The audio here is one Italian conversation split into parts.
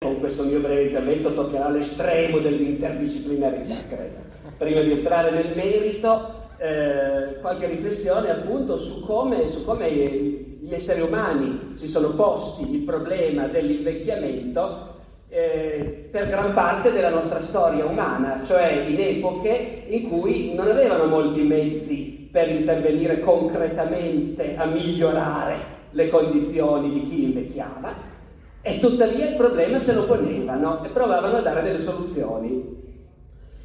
Con questo mio breve intervento toccherà l'estremo dell'interdisciplinarità, credo. Prima di entrare nel merito, eh, qualche riflessione appunto su come, su come gli esseri umani si sono posti il problema dell'invecchiamento eh, per gran parte della nostra storia umana, cioè in epoche in cui non avevano molti mezzi per intervenire concretamente a migliorare le condizioni di chi invecchiava e tuttavia il problema se lo ponevano e provavano a dare delle soluzioni.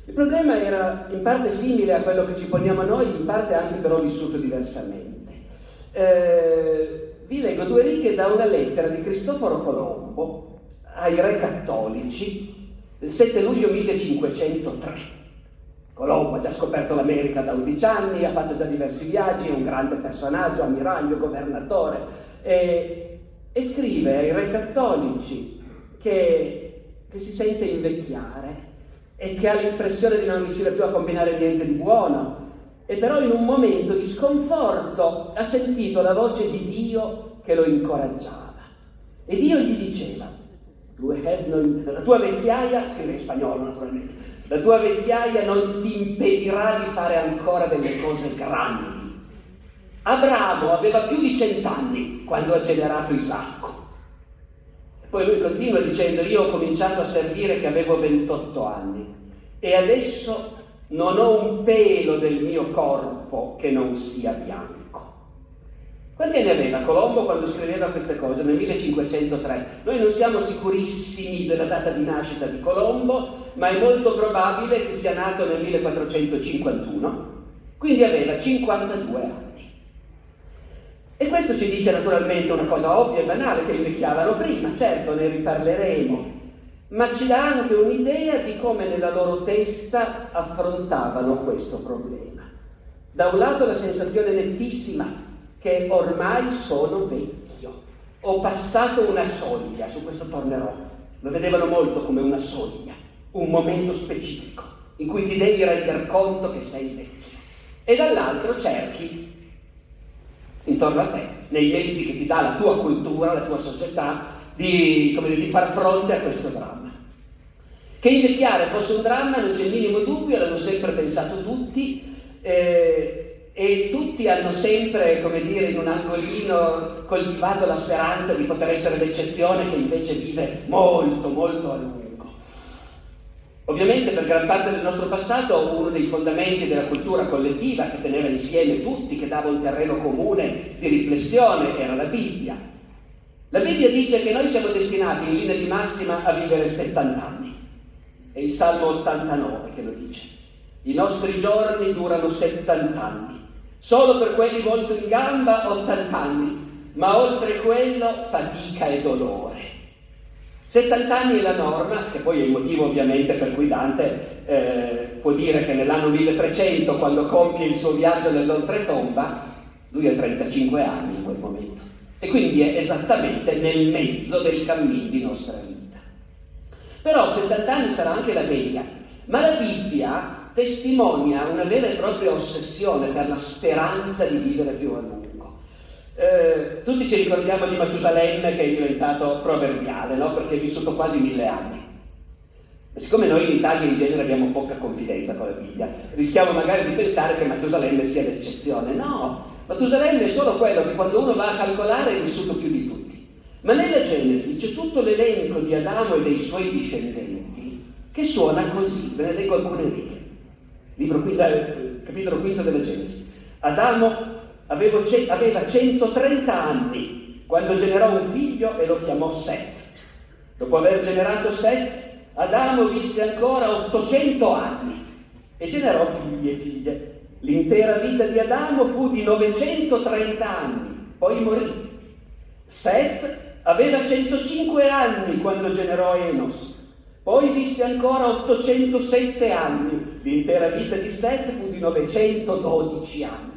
Il problema era in parte simile a quello che ci poniamo noi, in parte anche però vissuto diversamente. Eh, vi leggo due righe da una lettera di Cristoforo Colombo ai re cattolici del 7 luglio 1503. Colombo ha già scoperto l'America da 11 anni, ha fatto già diversi viaggi, è un grande personaggio, ammiraglio, governatore. E e scrive ai re cattolici che, che si sente invecchiare e che ha l'impressione di non riuscire più a combinare niente di buono, e però in un momento di sconforto ha sentito la voce di Dio che lo incoraggiava. E Dio gli diceva, la tua vecchiaia, scrive in spagnolo naturalmente, la tua vecchiaia non ti impedirà di fare ancora delle cose grandi Abramo aveva più di cent'anni quando ha generato Isacco. Poi lui continua dicendo, io ho cominciato a servire che avevo 28 anni e adesso non ho un pelo del mio corpo che non sia bianco. Quanti anni aveva Colombo quando scriveva queste cose? Nel 1503. Noi non siamo sicurissimi della data di nascita di Colombo, ma è molto probabile che sia nato nel 1451, quindi aveva 52 anni. E questo ci dice naturalmente una cosa ovvia e banale, che invecchiavano prima, certo ne riparleremo, ma ci dà anche un'idea di come nella loro testa affrontavano questo problema. Da un lato la sensazione nettissima che ormai sono vecchio, ho passato una soglia, su questo tornerò, lo vedevano molto come una soglia, un momento specifico in cui ti devi rendere conto che sei vecchio. E dall'altro cerchi intorno a te, nei mezzi che ti dà la tua cultura, la tua società, di, dire, di far fronte a questo dramma. Che invecchiare fosse un dramma non c'è il minimo dubbio, l'hanno sempre pensato tutti eh, e tutti hanno sempre, come dire, in un angolino coltivato la speranza di poter essere l'eccezione che invece vive molto, molto a lungo. Ovviamente per gran parte del nostro passato uno dei fondamenti della cultura collettiva che teneva insieme tutti, che dava un terreno comune di riflessione, era la Bibbia. La Bibbia dice che noi siamo destinati in linea di massima a vivere 70 anni. È il Salmo 89 che lo dice. I nostri giorni durano 70 anni. Solo per quelli molto in gamba 80 anni, ma oltre quello fatica e dolore. 70 anni è la norma, che poi è il motivo ovviamente per cui Dante eh, può dire che nell'anno 1300, quando compie il suo viaggio nell'oltretomba, lui ha 35 anni in quel momento. E quindi è esattamente nel mezzo del cammino di nostra vita. Però 70 anni sarà anche la media, ma la Bibbia testimonia una vera e propria ossessione per la speranza di vivere più a lungo. Eh, tutti ci ricordiamo di Matusalemme che è diventato proverbiale, no? perché è vissuto quasi mille anni. Ma siccome noi in Italia in genere abbiamo poca confidenza con la Bibbia, rischiamo magari di pensare che Matusalemme sia l'eccezione. No, Matusalemme è solo quello che quando uno va a calcolare è vissuto più di tutti. Ma nella Genesi c'è tutto l'elenco di Adamo e dei suoi discendenti che suona così, ve ne leggo alcune righe. Libro, capitolo quinto della Genesi. Adamo Avevo, aveva 130 anni quando generò un figlio e lo chiamò Set. Dopo aver generato Set, Adamo visse ancora 800 anni e generò figli e figlie. L'intera vita di Adamo fu di 930 anni, poi morì. Set aveva 105 anni quando generò Enos. Poi visse ancora 807 anni, l'intera vita di Seth fu di 912 anni.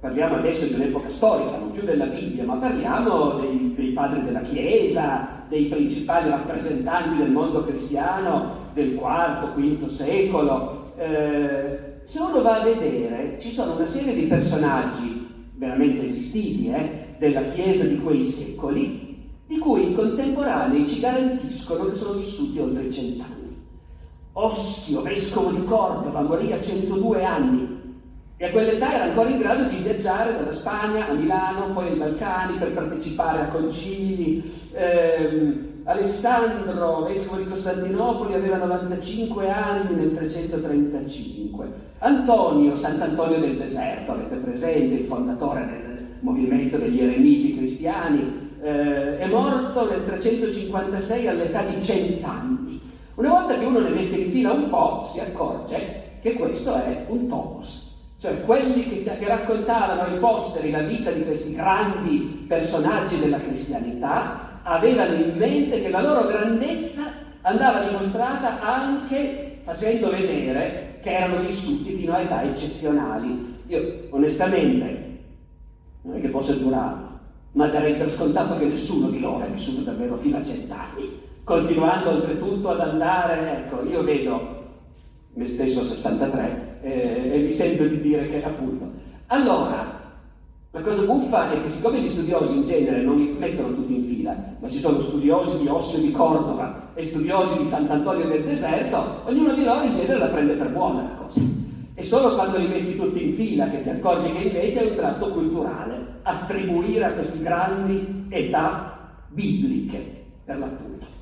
Parliamo adesso di un'epoca storica, non più della Bibbia, ma parliamo dei, dei padri della Chiesa, dei principali rappresentanti del mondo cristiano del IV, V secolo. Eh, se uno va a vedere, ci sono una serie di personaggi veramente esistiti eh, della Chiesa di quei secoli, di cui i contemporanei ci garantiscono che sono vissuti oltre i cent'anni. Ossio, vescovo di Cordova, morì a 102 anni e a quell'età era ancora in grado di viaggiare dalla Spagna a Milano, poi ai Balcani per partecipare a concili. Eh, Alessandro, vescovo di Costantinopoli, aveva 95 anni nel 335. Antonio, Sant'Antonio del Deserto, avete presente, il fondatore del movimento degli eremiti cristiani, eh, è morto nel 356 all'età di 100 anni. Una volta che uno ne mette in fila un po', si accorge che questo è un topos. Cioè quelli che, che raccontavano i posteri la vita di questi grandi personaggi della cristianità avevano in mente che la loro grandezza andava dimostrata anche facendo vedere che erano vissuti fino a età eccezionali. Io onestamente non è che posso giurarlo, ma darei per scontato che nessuno di loro è vissuto davvero fino a cent'anni, continuando oltretutto ad andare, ecco, io vedo me stesso a 63 eh, e mi sento di dire che appunto. Allora, la cosa buffa è che siccome gli studiosi in genere non li mettono tutti in fila, ma ci sono studiosi di Ossio di Cordova e studiosi di Sant'Antonio del Deserto, ognuno di loro in genere la prende per buona la cosa. È solo quando li metti tutti in fila che ti accorgi che invece è un tratto culturale attribuire a questi grandi età bibliche, per l'appunto.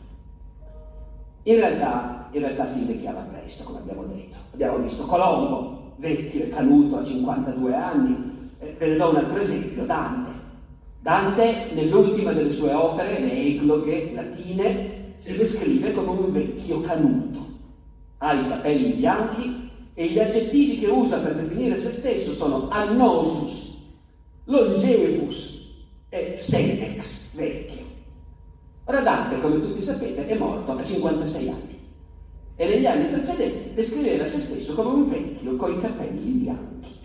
In realtà, in realtà si invecchiava presto, come abbiamo detto. Abbiamo visto Colombo, vecchio e canuto a 52 anni, eh, ve ne do un altro esempio, Dante. Dante, nell'ultima delle sue opere, le egloghe latine, si descrive come un vecchio canuto. Ha i capelli bianchi e gli aggettivi che usa per definire se stesso sono annosus, longevus e senex, vecchio. Ora Dante, come tutti sapete, è morto a 56 anni e negli anni precedenti descriveva se stesso come un vecchio coi capelli bianchi.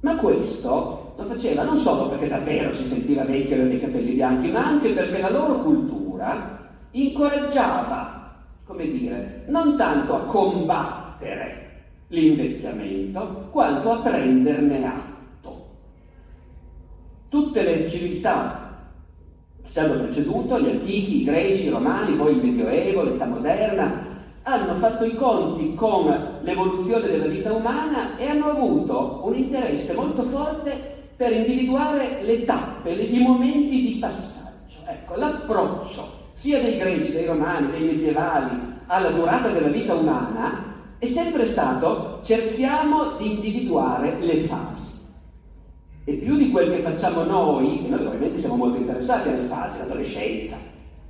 Ma questo lo faceva non solo perché davvero si sentiva vecchio e aveva i capelli bianchi, ma anche perché la loro cultura incoraggiava, come dire, non tanto a combattere l'invecchiamento, quanto a prenderne atto. Tutte le civiltà ci hanno preceduto, gli antichi, i greci, i romani, poi il Medioevo, l'età moderna, hanno fatto i conti con l'evoluzione della vita umana e hanno avuto un interesse molto forte per individuare le tappe, i momenti di passaggio. Ecco, l'approccio sia dei greci, dei romani, dei medievali alla durata della vita umana è sempre stato cerchiamo di individuare le fasi. E più di quel che facciamo noi, e noi ovviamente siamo molto interessati alle fasi, l'adolescenza,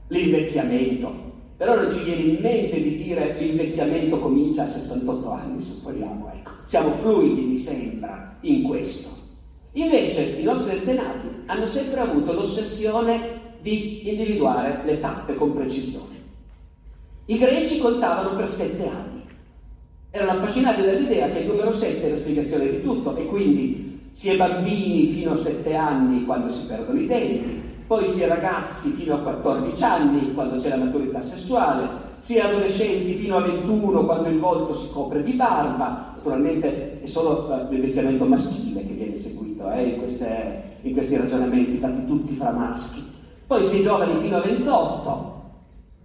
l'invecchiamento, però non ci viene in mente di dire l'invecchiamento comincia a 68 anni, supponiamo, ecco. Siamo fluidi, mi sembra, in questo. Invece i nostri antenati hanno sempre avuto l'ossessione di individuare le tappe con precisione. I greci contavano per sette anni. Erano affascinati dall'idea che il numero 7 è la spiegazione di tutto e quindi si è bambini fino a sette anni quando si perdono i denti, poi si è ragazzi fino a 14 anni quando c'è la maturità sessuale, si è adolescenti fino a 21 quando il volto si copre di barba, naturalmente è solo eh, l'invecchiamento maschile che viene seguito eh, in, queste, in, questi ragionamenti fatti tutti fra maschi. Poi si è giovani fino a 28,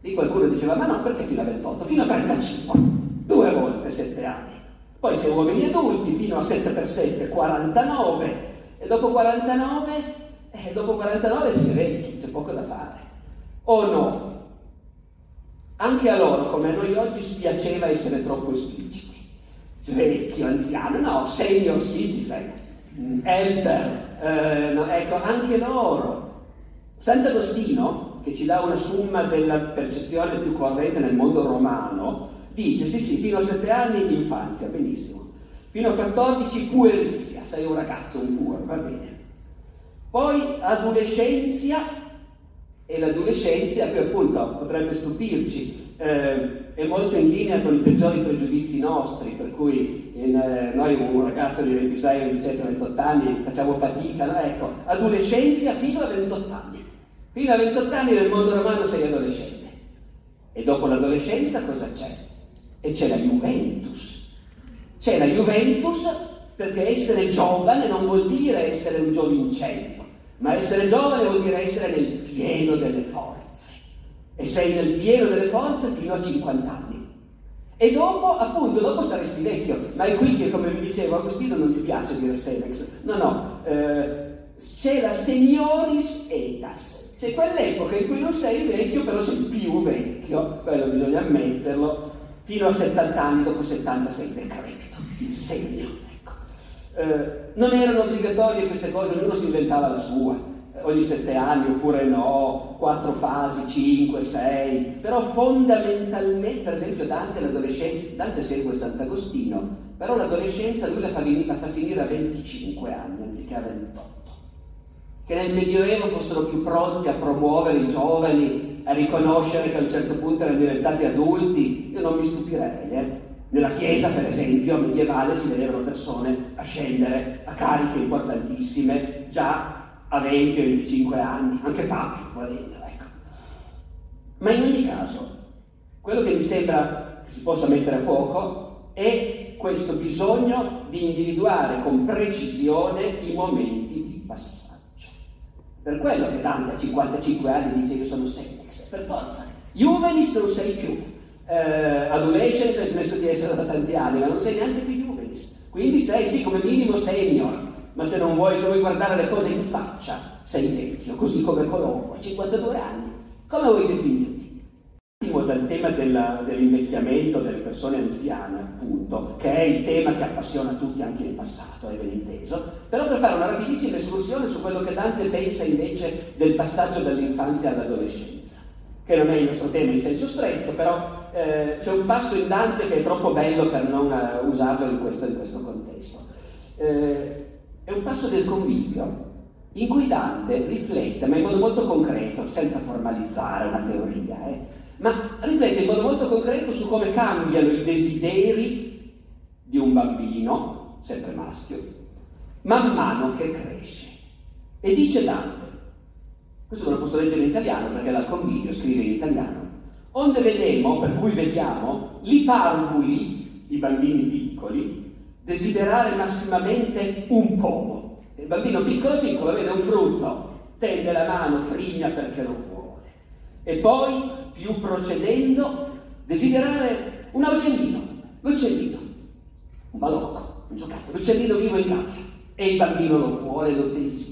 lì qualcuno diceva ma no perché fino a 28? Fino a 35, due volte 7 anni. Poi è uomini adulti fino a 7 per 7, 49 e dopo 49 e dopo 49 si vecchi, c'è poco da fare. O no? Anche a loro, come a noi oggi, spiaceva essere troppo espliciti. Vecchio, anziano, no, senior citizen, elder, eh, no, ecco, anche loro. Sant'Agostino, che ci dà una summa della percezione più corrente nel mondo romano, dice sì sì, fino a sette anni infanzia, benissimo. Fino a 14 puerizia, sei un ragazzo, un puro, va bene. Poi adolescenza E l'adolescenza, qui appunto potrebbe stupirci, eh, è molto in linea con i peggiori pregiudizi nostri, per cui in, eh, noi un ragazzo di 26, 27, 28 anni facciamo fatica, no? ecco, adolescenza fino a 28 anni. Fino a 28 anni nel mondo romano sei adolescente. E dopo l'adolescenza cosa c'è? E c'è la Juventus. C'è la Juventus perché essere giovane non vuol dire essere un giovincello, ma essere giovane vuol dire essere nel pieno delle forze. E sei nel pieno delle forze fino a 50 anni. E dopo, appunto, dopo saresti vecchio. Ma è qui che, come vi dicevo, Agostino non gli piace dire Senex. No, no, eh, c'è la senioris etas, c'è quell'epoca in cui non sei vecchio, però sei più vecchio, quello bisogna ammetterlo, fino a 70 anni, dopo 70 sei decrepito, il segno. Ecco. Eh, non erano obbligatorie queste cose, ognuno si inventava la sua, eh, ogni 7 anni oppure no, 4 fasi, 5, 6, però fondamentalmente, per esempio Dante l'adolescenza, Dante segue Sant'Agostino, però l'adolescenza lui la fa, la fa finire a 25 anni anziché a 28 che nel Medioevo fossero più pronti a promuovere i giovani, a riconoscere che a un certo punto erano diventati adulti, io non mi stupirei. Eh? Nella Chiesa, per esempio, medievale si vedevano persone a scendere a cariche importantissime già a 20-25 anni, anche papi, volendo, ecco. Ma in ogni caso, quello che mi sembra che si possa mettere a fuoco è questo bisogno di individuare con precisione i momenti di passaggio. Per quello che Dante a 55 anni dice io sono Senex, per forza. Juvenis non sei più. Eh, adolescence hai smesso di essere da tanti anni, ma non sei neanche più Juvenis. Quindi sei, sì, come minimo senior, ma se non vuoi, se vuoi guardare le cose in faccia, sei vecchio, così come Colombo, a 52 anni. Come vuoi definirti? dal tema della, dell'invecchiamento delle persone anziane, appunto, che è il tema che appassiona tutti anche in passato, è ben inteso, però per fare una rapidissima escursione su quello che Dante pensa invece del passaggio dall'infanzia all'adolescenza, che non è il nostro tema in senso stretto, però eh, c'è un passo in Dante che è troppo bello per non uh, usarlo in questo, in questo contesto. Eh, è un passo del convivio in cui Dante riflette, ma in modo molto concreto, senza formalizzare una teoria, eh, ma riflette in modo molto concreto su come cambiano i desideri di un bambino, sempre maschio, man mano che cresce. E dice Dante, questo ve lo posso leggere in italiano perché dal convivio scrive in italiano, onde vedemo, per cui vediamo, li parvuli, i bambini piccoli, desiderare massimamente un pomo. Il bambino piccolo piccolo vede un frutto, tende la mano, frigna perché lo vuole. E poi più procedendo, desiderare un augellino, l'uccellino, un balocco, un giocattolo, l'uccellino vivo in gabbia. E il bambino lo vuole, lo desidera.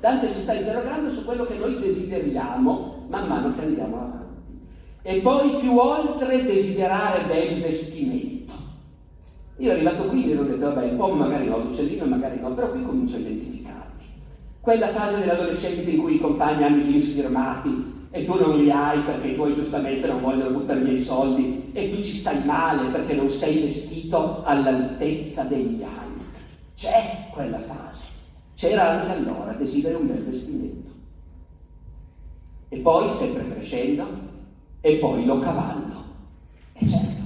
Dante si sta interrogando su quello che noi desideriamo man mano che andiamo avanti. E poi più oltre desiderare bel vestimento. Io arrivato qui mi ero detto, vabbè, il po' magari no, l'uccellino magari no, però qui comincio a identificarmi. Quella fase dell'adolescenza in cui i compagni hanno i jeans firmati, e tu non li hai perché i tuoi giustamente non vogliono buttare via i soldi e tu ci stai male perché non sei vestito all'altezza degli altri. C'è quella fase. C'era anche allora, desideri un bel vestimento. E poi, sempre crescendo, e poi lo cavallo. E certo,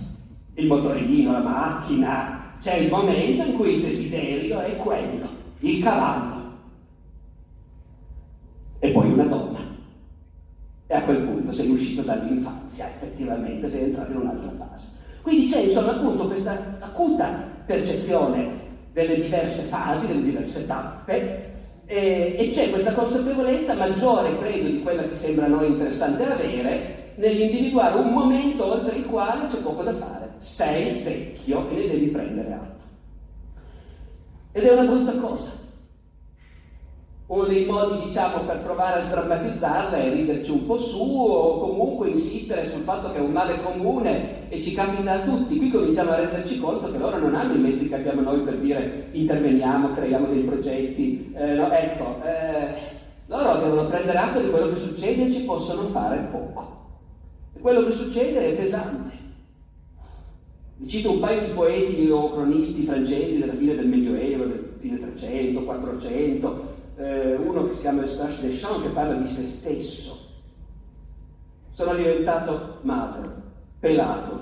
il motorino, la macchina, c'è il momento in cui il desiderio è quello, il cavallo. E poi una donna. E a quel punto sei uscito dall'infanzia, effettivamente, sei entrato in un'altra fase. Quindi c'è insomma appunto questa acuta percezione delle diverse fasi, delle diverse tappe, e, e c'è questa consapevolezza maggiore, credo, di quella che sembra a noi interessante avere, nell'individuare un momento oltre il quale c'è poco da fare. Sei vecchio e ne devi prendere atto. Ed è una brutta cosa, uno dei modi, diciamo, per provare a sdrammatizzarla è riderci un po' su o comunque insistere sul fatto che è un male comune e ci capita a tutti. Qui cominciamo a renderci conto che loro non hanno i mezzi che abbiamo noi per dire interveniamo, creiamo dei progetti. Eh, no, ecco, eh, loro devono prendere atto di quello che succede e ci possono fare poco. E quello che succede è pesante. Vi cito un paio di poeti o cronisti francesi della fine del Medioevo, del fine 300, 400, eh, uno che si chiama Eustache Deschamps che parla di se stesso Sono diventato magro, pelato,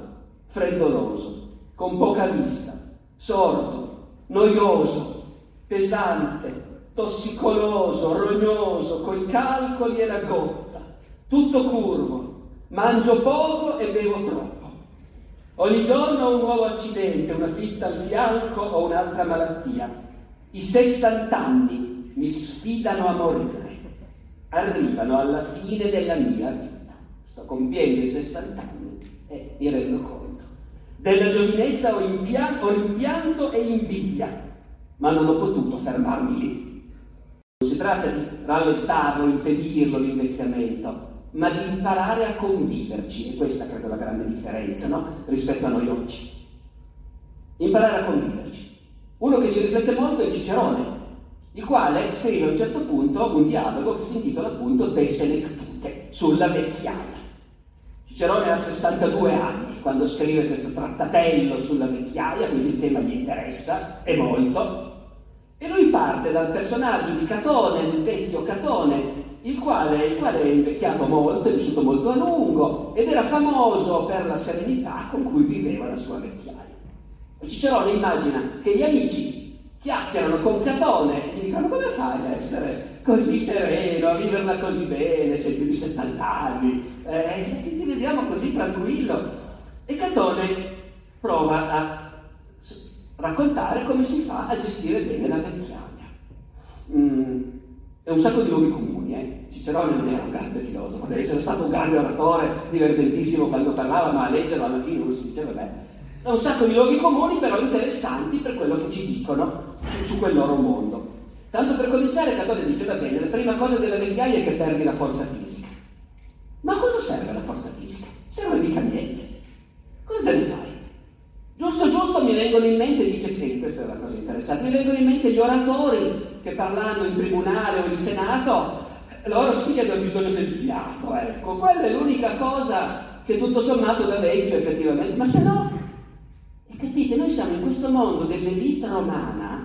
freddoloso, con poca vista, sordo, noioso, pesante, tossicoloso, rognoso, coi calcoli e la gotta, tutto curvo, mangio poco e bevo troppo. Ogni giorno un nuovo accidente, una fitta al fianco o un'altra malattia. I 60 anni mi sfidano a morire. Arrivano alla fine della mia vita. Sto compiendo i 60 anni e mi rendo conto. Della giovinezza ho, impianto, ho rimpianto e invidia, ma non ho potuto fermarmi lì. Non si tratta di rallentarlo, impedirlo l'invecchiamento, ma di imparare a conviverci, e questa credo è la grande differenza no? rispetto a noi oggi. Imparare a conviverci. Uno che ci riflette molto è Cicerone, il quale scrive a un certo punto un dialogo che si intitola appunto De Senectute, sulla vecchiaia. Cicerone ha 62 anni quando scrive questo trattatello sulla vecchiaia, quindi il tema gli interessa, e molto, e lui parte dal personaggio di Catone, del vecchio Catone, il quale, il quale, è invecchiato molto, è vissuto molto a lungo ed era famoso per la serenità con cui viveva la sua vecchiaia. Cicerone immagina che gli amici chiacchierano con Catone e gli dicono come fai ad essere così sereno, a viverla così bene, sei più di 70 anni, eh, ti, ti vediamo così tranquillo. E Catone prova a raccontare come si fa a gestire bene la vecchiaia. Mm, è un sacco di luoghi comuni, eh? Cicerone non era un grande filosofo, deve essere stato un grande oratore, divertentissimo quando parlava, ma a leggerlo alla fine uno si diceva, beh, è un sacco di luoghi comuni, però interessanti per quello che ci dicono su, su quel loro mondo. Tanto per cominciare, Catone dice, va bene, la prima cosa della vecchiaia è che perdi la forza fisica. Ma cosa serve la forza fisica? Serve mica niente. Cosa te ne fai? Giusto, giusto mi vengono in mente, dice che questa è la cosa interessante, mi vengono in mente gli oratori che parlando in tribunale o in senato, loro sì hanno bisogno del fiato, ecco, quella è l'unica cosa che tutto sommato da vecchio effettivamente, ma se no, capite, noi siamo in questo mondo dell'elite romana,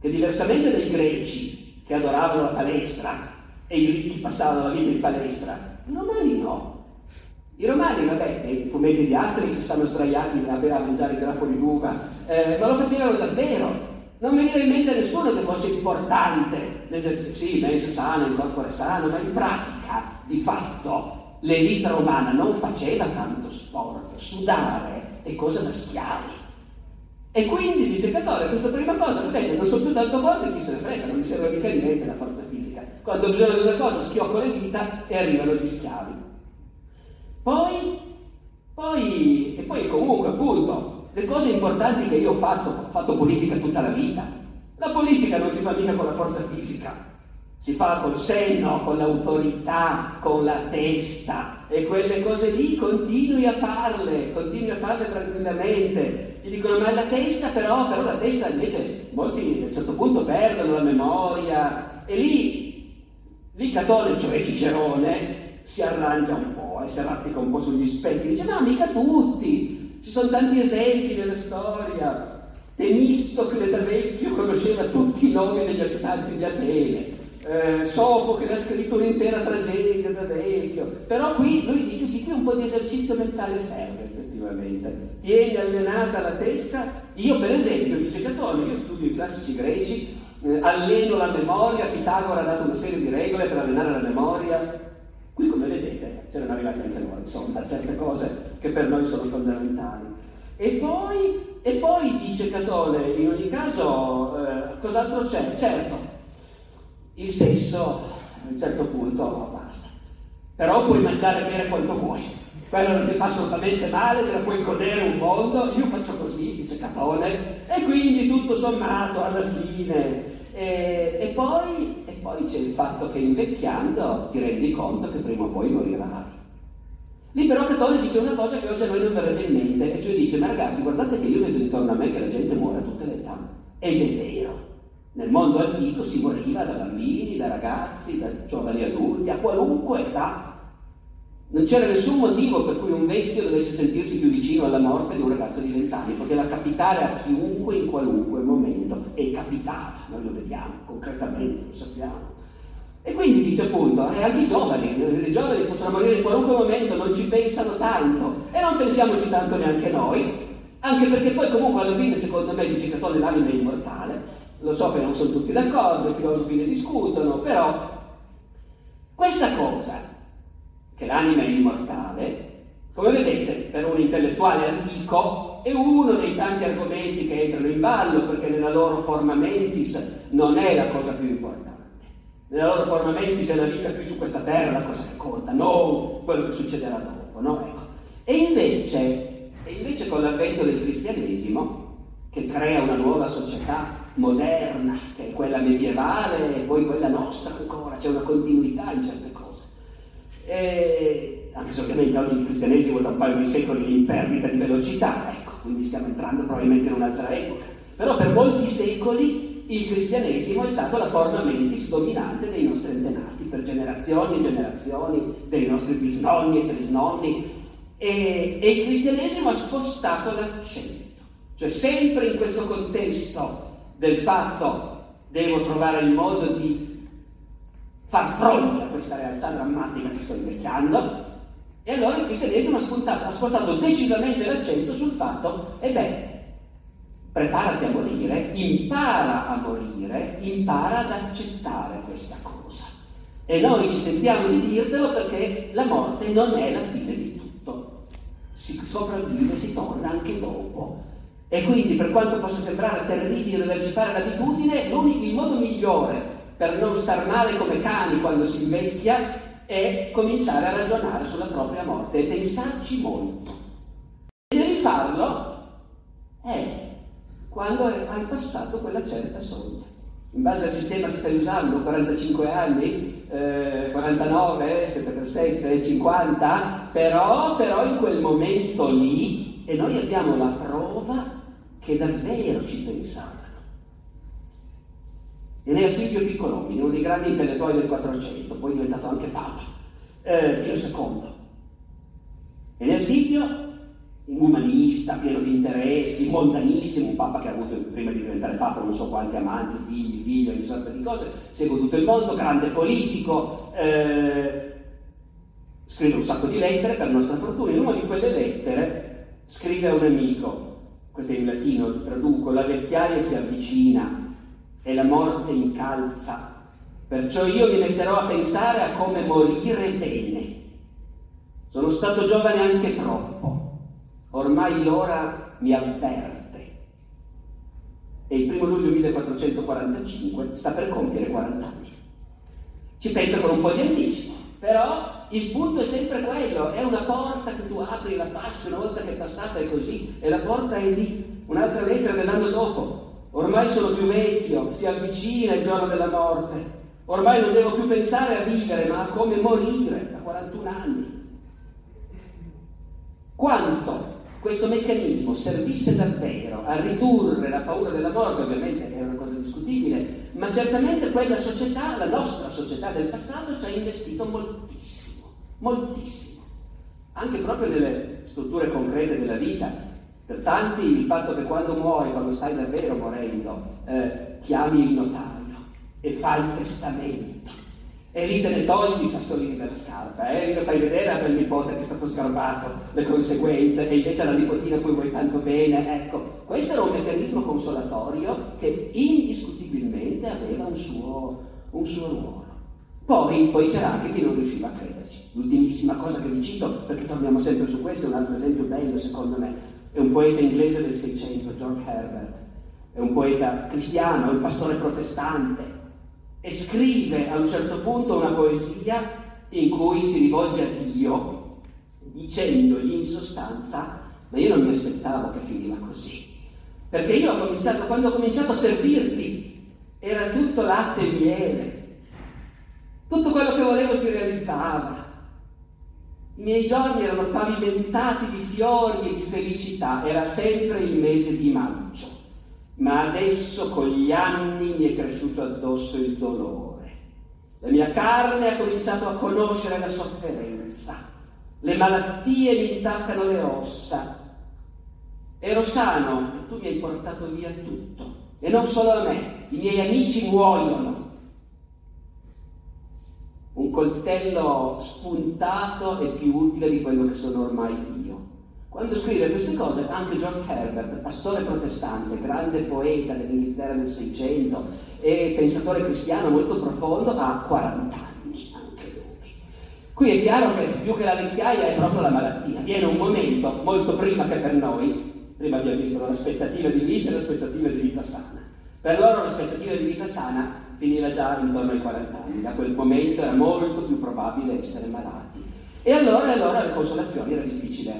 che diversamente dai greci, che adoravano la palestra, e i ricchi passavano la vita in palestra, i romani no, i romani, vabbè, nei fumetti di Asterix si stanno sdraiati a, a mangiare i grappoli d'uva, eh, ma lo facevano davvero. Non viene in mente nessuno che fosse importante l'esercizio, sì, mens sano, il corpo sano, ma in pratica, di fatto, l'elite romana non faceva tanto sport, sudare è cosa da schiavi. E quindi dice Catone, questa prima cosa, vedete, non sono più tanto forte, chi se ne frega, non mi serve mica niente la forza fisica. Quando ho bisogno di una cosa schiocco le dita e arrivano gli schiavi. Poi, poi, e poi comunque appunto, le cose importanti che io ho fatto, ho fatto politica tutta la vita. La politica non si fa mica con la forza fisica, si fa col senno, con l'autorità, con la testa e quelle cose lì continui a farle, continui a farle tranquillamente. Gli dicono ma la testa però, però la testa invece molti a un certo punto perdono la memoria e lì, lì Catone, cioè Cicerone, si arrangia un po' e si arrampica un po' sugli specchi, dice no, mica tutti, ci sono tanti esempi nella storia. Temistocle da vecchio conosceva tutti i nomi degli abitanti di Atene, eh, Sofocle ha scritto un'intera tragedia da vecchio, però qui lui dice sì, qui un po' di esercizio mentale serve effettivamente, tieni allenata la testa, io per esempio, dice Catone, io studio i classici greci, eh, alleno la memoria, Pitagora ha dato una serie di regole per allenare la memoria, Qui come vedete c'erano arrivati anche loro, insomma, certe cose che per noi sono fondamentali. E poi, e poi dice Catone, in ogni caso, eh, cos'altro c'è? Certo, il sesso a un certo punto basta. Però puoi mangiare e bere quanto vuoi. Quello non ti fa assolutamente male, te la puoi godere un mondo. Io faccio così, dice Catone, e quindi tutto sommato alla fine. E, e poi poi c'è il fatto che invecchiando ti rendi conto che prima o poi morirai. Lì però Catone dice una cosa che oggi a noi non verrebbe in mente, e cioè dice, ma ragazzi, guardate che io vedo intorno a me che la gente muore a tutte le età. Ed è vero. Nel mondo antico si moriva da bambini, da ragazzi, da giovani adulti, a qualunque età. Non c'era nessun motivo per cui un vecchio dovesse sentirsi più vicino alla morte di un ragazzo di vent'anni, poteva capitare a chiunque in qualunque momento e capitava, noi lo vediamo concretamente, lo sappiamo. E quindi dice appunto, eh, anche i giovani, i giovani possono morire in qualunque momento, non ci pensano tanto e non pensiamoci tanto neanche noi, anche perché poi comunque alla fine secondo me dice Catone l'anima è immortale, lo so che non sono tutti d'accordo, i filosofi ne discutono, però questa cosa, che l'anima è immortale, come vedete per un intellettuale antico è uno dei tanti argomenti che entrano in ballo perché nella loro forma mentis non è la cosa più importante. Nella loro forma mentis è la vita qui su questa terra la cosa che conta, non quello che succederà dopo. No? Ecco. E, invece, e invece con l'avvento del cristianesimo, che crea una nuova società moderna, che è quella medievale e poi quella nostra ancora, c'è una continuità in certe cose. E, anche se ovviamente oggi il cristianesimo da un paio di secoli è in perdita di velocità, ecco, quindi stiamo entrando probabilmente in un'altra epoca. Però per molti secoli il cristianesimo è stato la forma mentis dominante dei nostri antenati, per generazioni e generazioni dei nostri bisnonni e trisnonni, e, e il cristianesimo ha spostato l'accento, cioè sempre in questo contesto del fatto devo trovare il modo di far fronte a questa realtà drammatica che sto invecchiando, e allora il cristianesimo ha, spuntato, ha spostato decisamente l'accento sul fatto, e beh, preparati a morire, impara a morire, impara ad accettare questa cosa. E noi ci sentiamo di dirtelo perché la morte non è la fine di tutto. Si sopravvive, si torna anche dopo. E quindi, per quanto possa sembrare terribile doverci fare l'abitudine, il modo migliore per non star male come cani quando si invecchia è cominciare a ragionare sulla propria morte e pensarci molto. E devi farlo eh, quando hai passato quella certa soglia. In base al sistema che stai usando, 45 anni, eh, 49, 7x7, 50, però, però in quel momento lì, e noi abbiamo la prova che davvero ci pensavano. E ne è Silvio Piccolomini, uno dei grandi intellettuali del 400, poi diventato anche Papa, eh, Pio II. E ne è Silvio umanista, pieno di interessi, mondanissimo, un papa che ha avuto prima di diventare papa non so quanti amanti, figli, figli, ogni sorta di cose, segue tutto il mondo, grande politico, eh, scrive un sacco di lettere per nostra fortuna, in una di quelle lettere scrive a un amico, questo è in latino, traduco, la vecchiaia si avvicina e la morte incalza, perciò io mi metterò a pensare a come morire bene. Sono stato giovane anche troppo Ormai l'ora mi avverte. E il primo luglio 1445 sta per compiere 40 anni. Ci pensa con un po' di anticipo, però il punto è sempre quello, è una porta che tu apri, la passi, una volta che è passata è così, e la porta è lì, un'altra lettera dell'anno dopo. Ormai sono più vecchio, si avvicina il giorno della morte. Ormai non devo più pensare a vivere, ma a come morire a 41 anni. Quanto questo meccanismo servisse davvero a ridurre la paura della morte, ovviamente è una cosa discutibile, ma certamente quella società, la nostra società del passato, ci ha investito moltissimo, moltissimo, anche proprio nelle strutture concrete della vita. Per tanti il fatto che quando muori, quando stai davvero morendo, eh, chiami il notaio e fai il testamento e lì te ne togli i sassolini dalla scarpa, eh? lì lo fai vedere a quel nipote che è stato sgarbato, le conseguenze, e invece alla nipotina a cui vuoi tanto bene. Ecco, questo era un meccanismo consolatorio che indiscutibilmente aveva un suo, un suo ruolo. Poi, poi, c'era anche chi non riusciva a crederci. L'ultimissima cosa che vi cito, perché torniamo sempre su questo, è un altro esempio bello secondo me, è un poeta inglese del Seicento, George Herbert, è un poeta cristiano, è un pastore protestante, e scrive a un certo punto una poesia in cui si rivolge a Dio dicendogli in sostanza, ma io non mi aspettavo che finiva così, perché io ho cominciato, quando ho cominciato a servirti, era tutto latte e miele, tutto quello che volevo si realizzava. I miei giorni erano pavimentati di fiori e di felicità, era sempre il mese di maggio ma adesso con gli anni mi è cresciuto addosso il dolore. La mia carne ha cominciato a conoscere la sofferenza, le malattie mi intaccano le ossa. Ero sano e tu mi hai portato via tutto. E non solo a me, i miei amici muoiono. Un coltello spuntato e più utile di quello che sono ormai io. Quando scrive queste cose, anche John Herbert, pastore protestante, grande poeta dell'Inghilterra del Seicento e pensatore cristiano molto profondo, ha 40 anni anche lui. Qui è chiaro che più che la vecchiaia è proprio la malattia. Viene un momento, molto prima che per noi, prima abbiamo visto l'aspettativa di vita e l'aspettativa di vita sana. Per loro l'aspettativa di vita sana finiva già intorno ai 40 anni, da quel momento era molto più probabile essere malati. E allora, allora le consolazioni era difficile,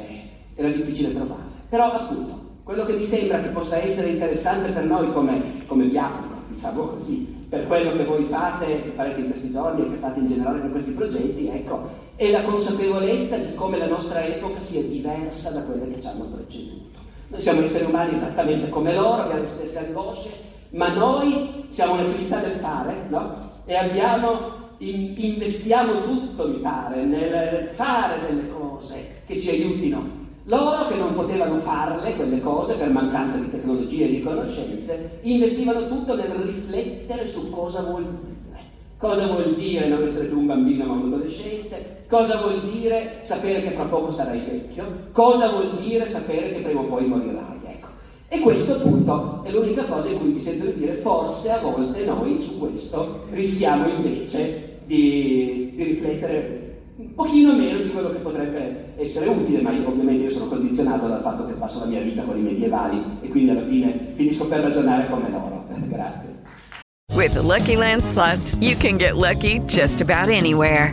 era difficile trovarle. Però appunto, quello che mi sembra che possa essere interessante per noi come, come diacono, diciamo così, per quello che voi fate, che farete in questi giorni e che fate in generale con questi progetti, ecco, è la consapevolezza di come la nostra epoca sia diversa da quelle che ci hanno preceduto. Noi siamo esseri umani esattamente come loro, abbiamo le stesse angosce, ma noi siamo una civiltà del fare, no? E abbiamo, in, investiamo tutto, mi pare, nel fare delle cose che ci aiutino. Loro che non potevano farle, quelle cose, per mancanza di tecnologie e di conoscenze, investivano tutto nel riflettere su cosa vuol dire. Cosa vuol dire non essere più un bambino ma un adolescente? Cosa vuol dire sapere che fra poco sarai vecchio? Cosa vuol dire sapere che prima o poi morirai? E questo appunto è l'unica cosa in cui mi sento di dire forse a volte noi su questo rischiamo invece di, di riflettere un pochino meno di quello che potrebbe essere utile, ma io, ovviamente io sono condizionato dal fatto che passo la mia vita con i medievali e quindi alla fine finisco per ragionare come loro. Grazie. With the Lucky Land slots, you can get lucky just about anywhere.